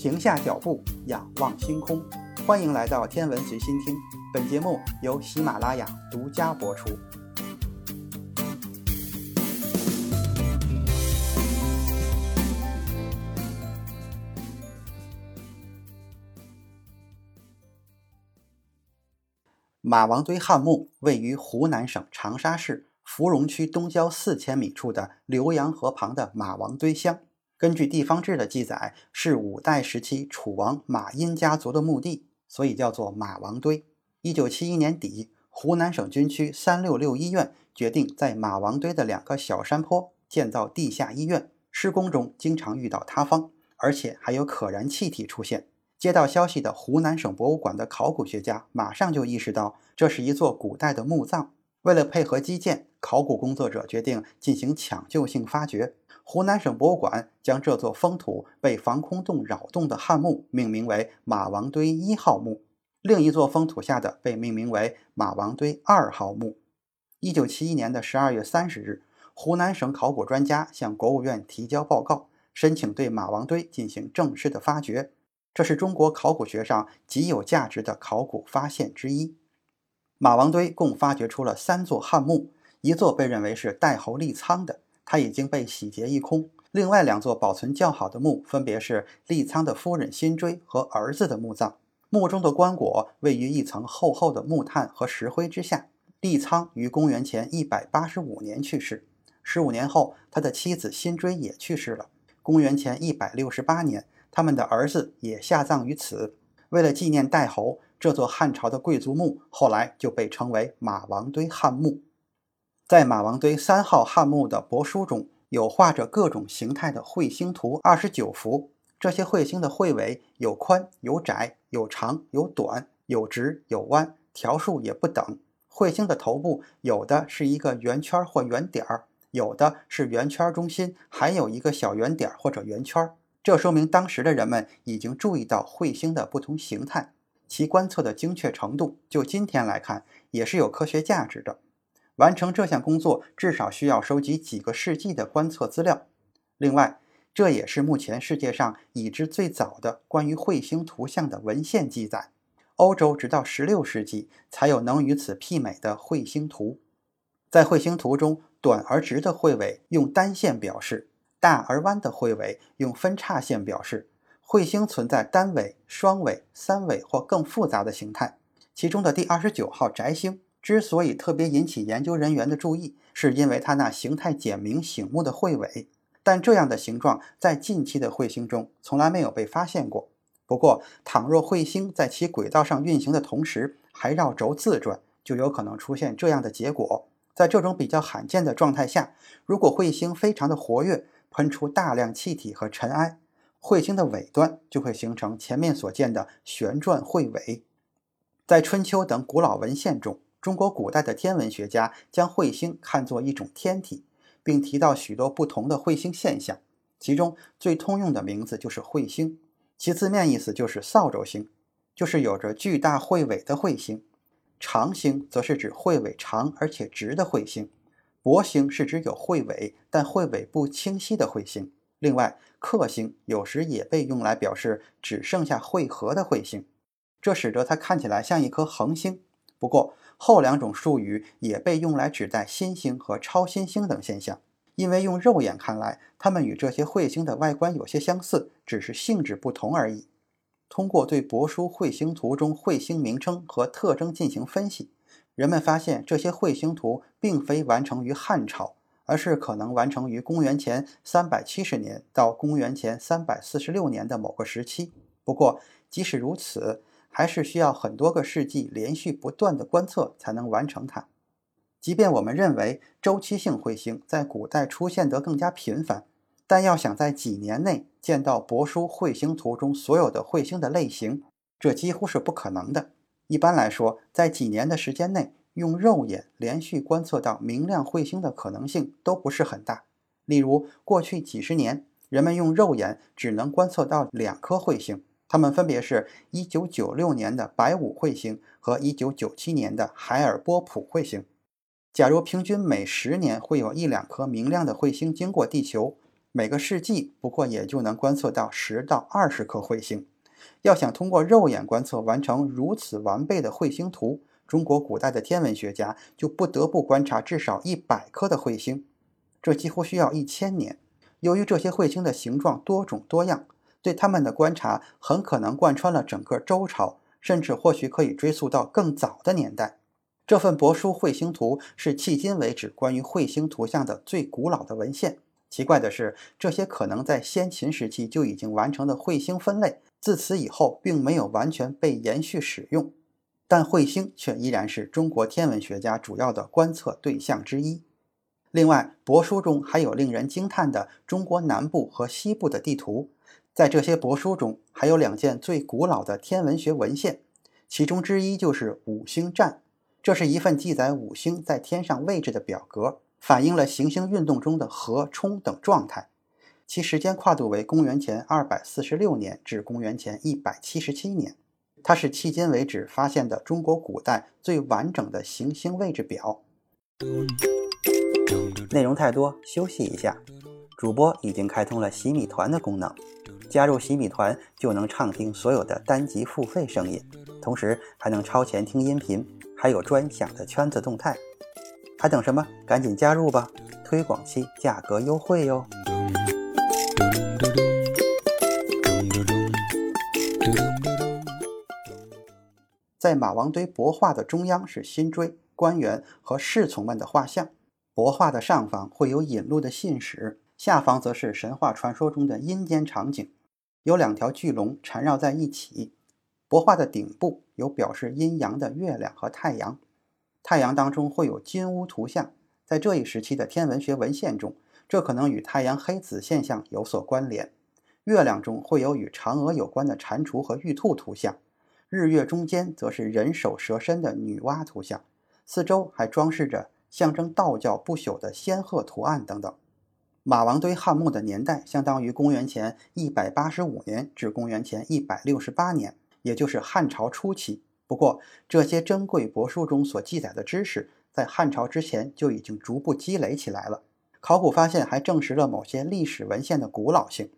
停下脚步，仰望星空。欢迎来到天文随心听，本节目由喜马拉雅独家播出。马王堆汉墓位于湖南省长沙市芙蓉区东郊四千米处的浏阳河旁的马王堆乡。根据地方志的记载，是五代时期楚王马殷家族的墓地，所以叫做马王堆。一九七一年底，湖南省军区三六六医院决定在马王堆的两个小山坡建造地下医院。施工中经常遇到塌方，而且还有可燃气体出现。接到消息的湖南省博物馆的考古学家马上就意识到，这是一座古代的墓葬。为了配合基建，考古工作者决定进行抢救性发掘。湖南省博物馆将这座封土被防空洞扰动的汉墓命名为马王堆一号墓，另一座封土下的被命名为马王堆二号墓。一九七一年的十二月三十日，湖南省考古专家向国务院提交报告，申请对马王堆进行正式的发掘。这是中国考古学上极有价值的考古发现之一。马王堆共发掘出了三座汉墓，一座被认为是代侯立仓的。它已经被洗劫一空。另外两座保存较好的墓，分别是立仓的夫人辛追和儿子的墓葬。墓中的棺椁位于一层厚厚的木炭和石灰之下。立仓于公元前一百八十五年去世，十五年后，他的妻子辛追也去世了。公元前一百六十八年，他们的儿子也下葬于此。为了纪念代侯，这座汉朝的贵族墓后来就被称为马王堆汉墓。在马王堆三号汉墓的帛书中有画着各种形态的彗星图二十九幅，这些彗星的彗尾有宽有窄，有长有短，有直有弯，条数也不等。彗星的头部有的是一个圆圈或圆点儿，有的是圆圈中心还有一个小圆点或者圆圈。这说明当时的人们已经注意到彗星的不同形态，其观测的精确程度，就今天来看也是有科学价值的。完成这项工作，至少需要收集几个世纪的观测资料。另外，这也是目前世界上已知最早的关于彗星图像的文献记载。欧洲直到16世纪才有能与此媲美的彗星图。在彗星图中，短而直的彗尾用单线表示，大而弯的彗尾用分叉线表示。彗星存在单尾、双尾、三尾或更复杂的形态。其中的第二十九号宅星。之所以特别引起研究人员的注意，是因为它那形态简明醒目的彗尾。但这样的形状在近期的彗星中从来没有被发现过。不过，倘若彗星在其轨道上运行的同时还绕轴自转，就有可能出现这样的结果。在这种比较罕见的状态下，如果彗星非常的活跃，喷出大量气体和尘埃，彗星的尾端就会形成前面所见的旋转彗尾。在春秋等古老文献中。中国古代的天文学家将彗星看作一种天体，并提到许多不同的彗星现象。其中最通用的名字就是彗星，其字面意思就是扫帚星，就是有着巨大彗尾的彗星。长星则是指彗尾长而且直的彗星，薄星是指有彗尾但彗尾不清晰的彗星。另外，克星有时也被用来表示只剩下彗核的彗星，这使得它看起来像一颗恒星。不过，后两种术语也被用来指代新星和超新星等现象，因为用肉眼看来，它们与这些彗星的外观有些相似，只是性质不同而已。通过对帛书彗星图中彗星名称和特征进行分析，人们发现这些彗星图并非完成于汉朝，而是可能完成于公元前三百七十年到公元前三百四十六年的某个时期。不过，即使如此，还是需要很多个世纪连续不断的观测才能完成它。即便我们认为周期性彗星在古代出现得更加频繁，但要想在几年内见到帛书彗星图中所有的彗星的类型，这几乎是不可能的。一般来说，在几年的时间内，用肉眼连续观测到明亮彗星的可能性都不是很大。例如，过去几十年，人们用肉眼只能观测到两颗彗星。它们分别是1996年的白五彗星和1997年的海尔波普彗星。假如平均每十年会有一两颗明亮的彗星经过地球，每个世纪不过也就能观测到十到二十颗彗星。要想通过肉眼观测完成如此完备的彗星图，中国古代的天文学家就不得不观察至少一百颗的彗星，这几乎需要一千年。由于这些彗星的形状多种多样，对它们的观察很可能贯穿了整个周朝，甚至或许可以追溯到更早的年代。这份帛书《彗星图》是迄今为止关于彗星图像的最古老的文献。奇怪的是，这些可能在先秦时期就已经完成的彗星分类，自此以后并没有完全被延续使用。但彗星却依然是中国天文学家主要的观测对象之一。另外，帛书中还有令人惊叹的中国南部和西部的地图。在这些帛书中，还有两件最古老的天文学文献，其中之一就是五星占。这是一份记载五星在天上位置的表格，反映了行星运动中的合、冲等状态。其时间跨度为公元前二百四十六年至公元前一百七十七年。它是迄今为止发现的中国古代最完整的行星位置表。内容太多，休息一下。主播已经开通了洗米团的功能，加入洗米团就能畅听所有的单集付费声音，同时还能超前听音频，还有专享的圈子动态。还等什么？赶紧加入吧！推广期价格优惠哟。在马王堆帛画的中央是辛追、官员和侍从们的画像，帛画的上方会有引路的信使。下方则是神话传说中的阴间场景，有两条巨龙缠绕在一起。帛画的顶部有表示阴阳的月亮和太阳，太阳当中会有金乌图像。在这一时期的天文学文献中，这可能与太阳黑子现象有所关联。月亮中会有与嫦娥有关的蟾蜍和玉兔图像，日月中间则是人首蛇身的女娲图像，四周还装饰着象征道教不朽的仙鹤图案等等。马王堆汉墓的年代相当于公元前一百八十五年至公元前一百六十八年，也就是汉朝初期。不过，这些珍贵帛书中所记载的知识，在汉朝之前就已经逐步积累起来了。考古发现还证实了某些历史文献的古老性，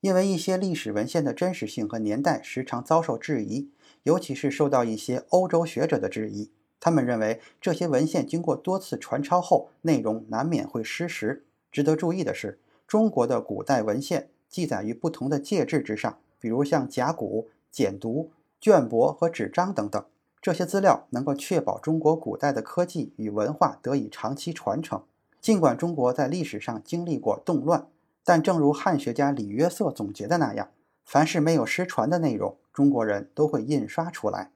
因为一些历史文献的真实性和年代时常遭受质疑，尤其是受到一些欧洲学者的质疑。他们认为这些文献经过多次传抄后，内容难免会失实。值得注意的是，中国的古代文献记载于不同的介质之上，比如像甲骨、简牍、绢帛和纸张等等。这些资料能够确保中国古代的科技与文化得以长期传承。尽管中国在历史上经历过动乱，但正如汉学家李约瑟总结的那样，凡是没有失传的内容，中国人都会印刷出来。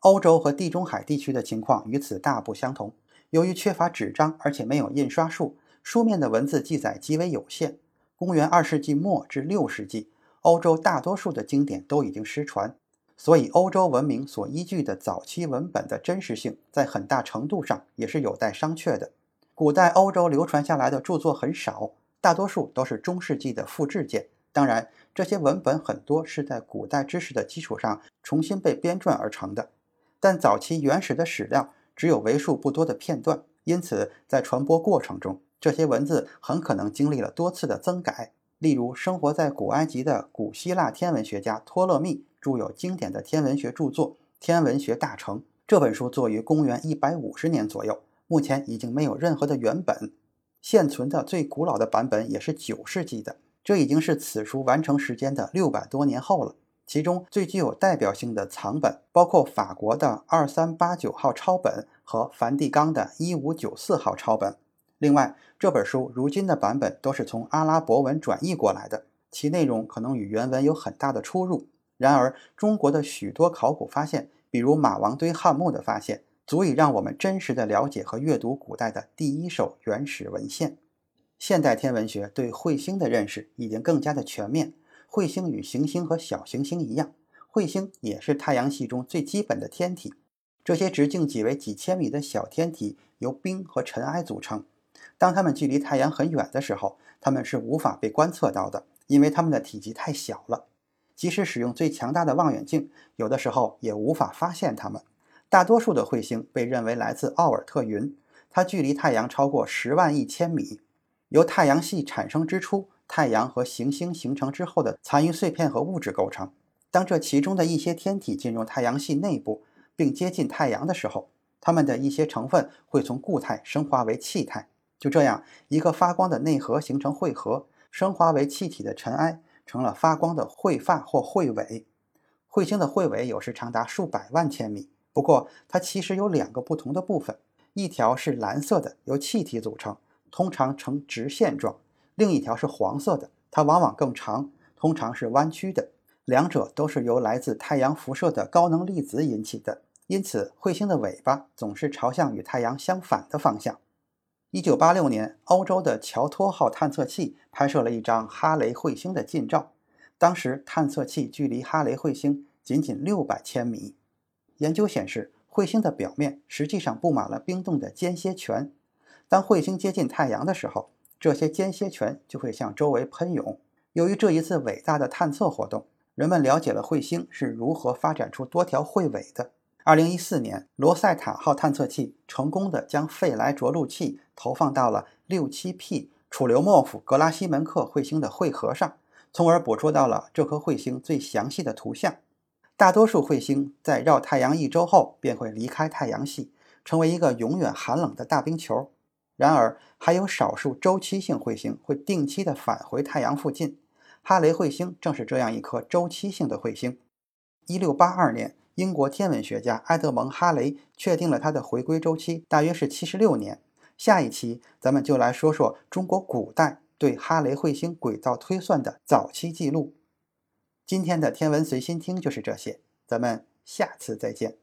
欧洲和地中海地区的情况与此大不相同，由于缺乏纸张，而且没有印刷术。书面的文字记载极为有限。公元二世纪末至六世纪，欧洲大多数的经典都已经失传，所以欧洲文明所依据的早期文本的真实性，在很大程度上也是有待商榷的。古代欧洲流传下来的著作很少，大多数都是中世纪的复制件。当然，这些文本很多是在古代知识的基础上重新被编撰而成的，但早期原始的史料只有为数不多的片段，因此在传播过程中。这些文字很可能经历了多次的增改。例如，生活在古埃及的古希腊天文学家托勒密著有经典的天文学著作《天文学大成》。这本书作于公元一百五十年左右，目前已经没有任何的原本。现存的最古老的版本也是九世纪的，这已经是此书完成时间的六百多年后了。其中最具有代表性的藏本包括法国的二三八九号抄本和梵蒂冈的一五九四号抄本。另外，这本书如今的版本都是从阿拉伯文转译过来的，其内容可能与原文有很大的出入。然而，中国的许多考古发现，比如马王堆汉墓的发现，足以让我们真实的了解和阅读古代的第一手原始文献。现代天文学对彗星的认识已经更加的全面。彗星与行星和小行星一样，彗星也是太阳系中最基本的天体。这些直径仅为几千米的小天体由冰和尘埃组成。当它们距离太阳很远的时候，它们是无法被观测到的，因为它们的体积太小了。即使使用最强大的望远镜，有的时候也无法发现它们。大多数的彗星被认为来自奥尔特云，它距离太阳超过十万亿千米。由太阳系产生之初，太阳和行星形成之后的残余碎片和物质构成。当这其中的一些天体进入太阳系内部并接近太阳的时候，它们的一些成分会从固态升华为气态。就这样，一个发光的内核形成汇合，升华为气体的尘埃成了发光的彗发或彗尾。彗星的彗尾有时长达数百万千米。不过，它其实有两个不同的部分：一条是蓝色的，由气体组成，通常呈直线状；另一条是黄色的，它往往更长，通常是弯曲的。两者都是由来自太阳辐射的高能粒子引起的。因此，彗星的尾巴总是朝向与太阳相反的方向。一九八六年，欧洲的乔托号探测器拍摄了一张哈雷彗星的近照。当时，探测器距离哈雷彗星仅仅六百千米。研究显示，彗星的表面实际上布满了冰冻的间歇泉。当彗星接近太阳的时候，这些间歇泉就会向周围喷涌。由于这一次伟大的探测活动，人们了解了彗星是如何发展出多条彗尾的。二零一四年，罗塞塔号探测器成功地将费莱着陆器投放到了六七 P 楚留莫夫格拉西门克彗星的彗核上，从而捕捉到了这颗彗星最详细的图像。大多数彗星在绕太阳一周后便会离开太阳系，成为一个永远寒冷的大冰球。然而，还有少数周期性彗星会定期地返回太阳附近。哈雷彗星正是这样一颗周期性的彗星。一六八二年。英国天文学家埃德蒙·哈雷确定了它的回归周期大约是七十六年。下一期咱们就来说说中国古代对哈雷彗星轨道推算的早期记录。今天的天文随心听就是这些，咱们下次再见。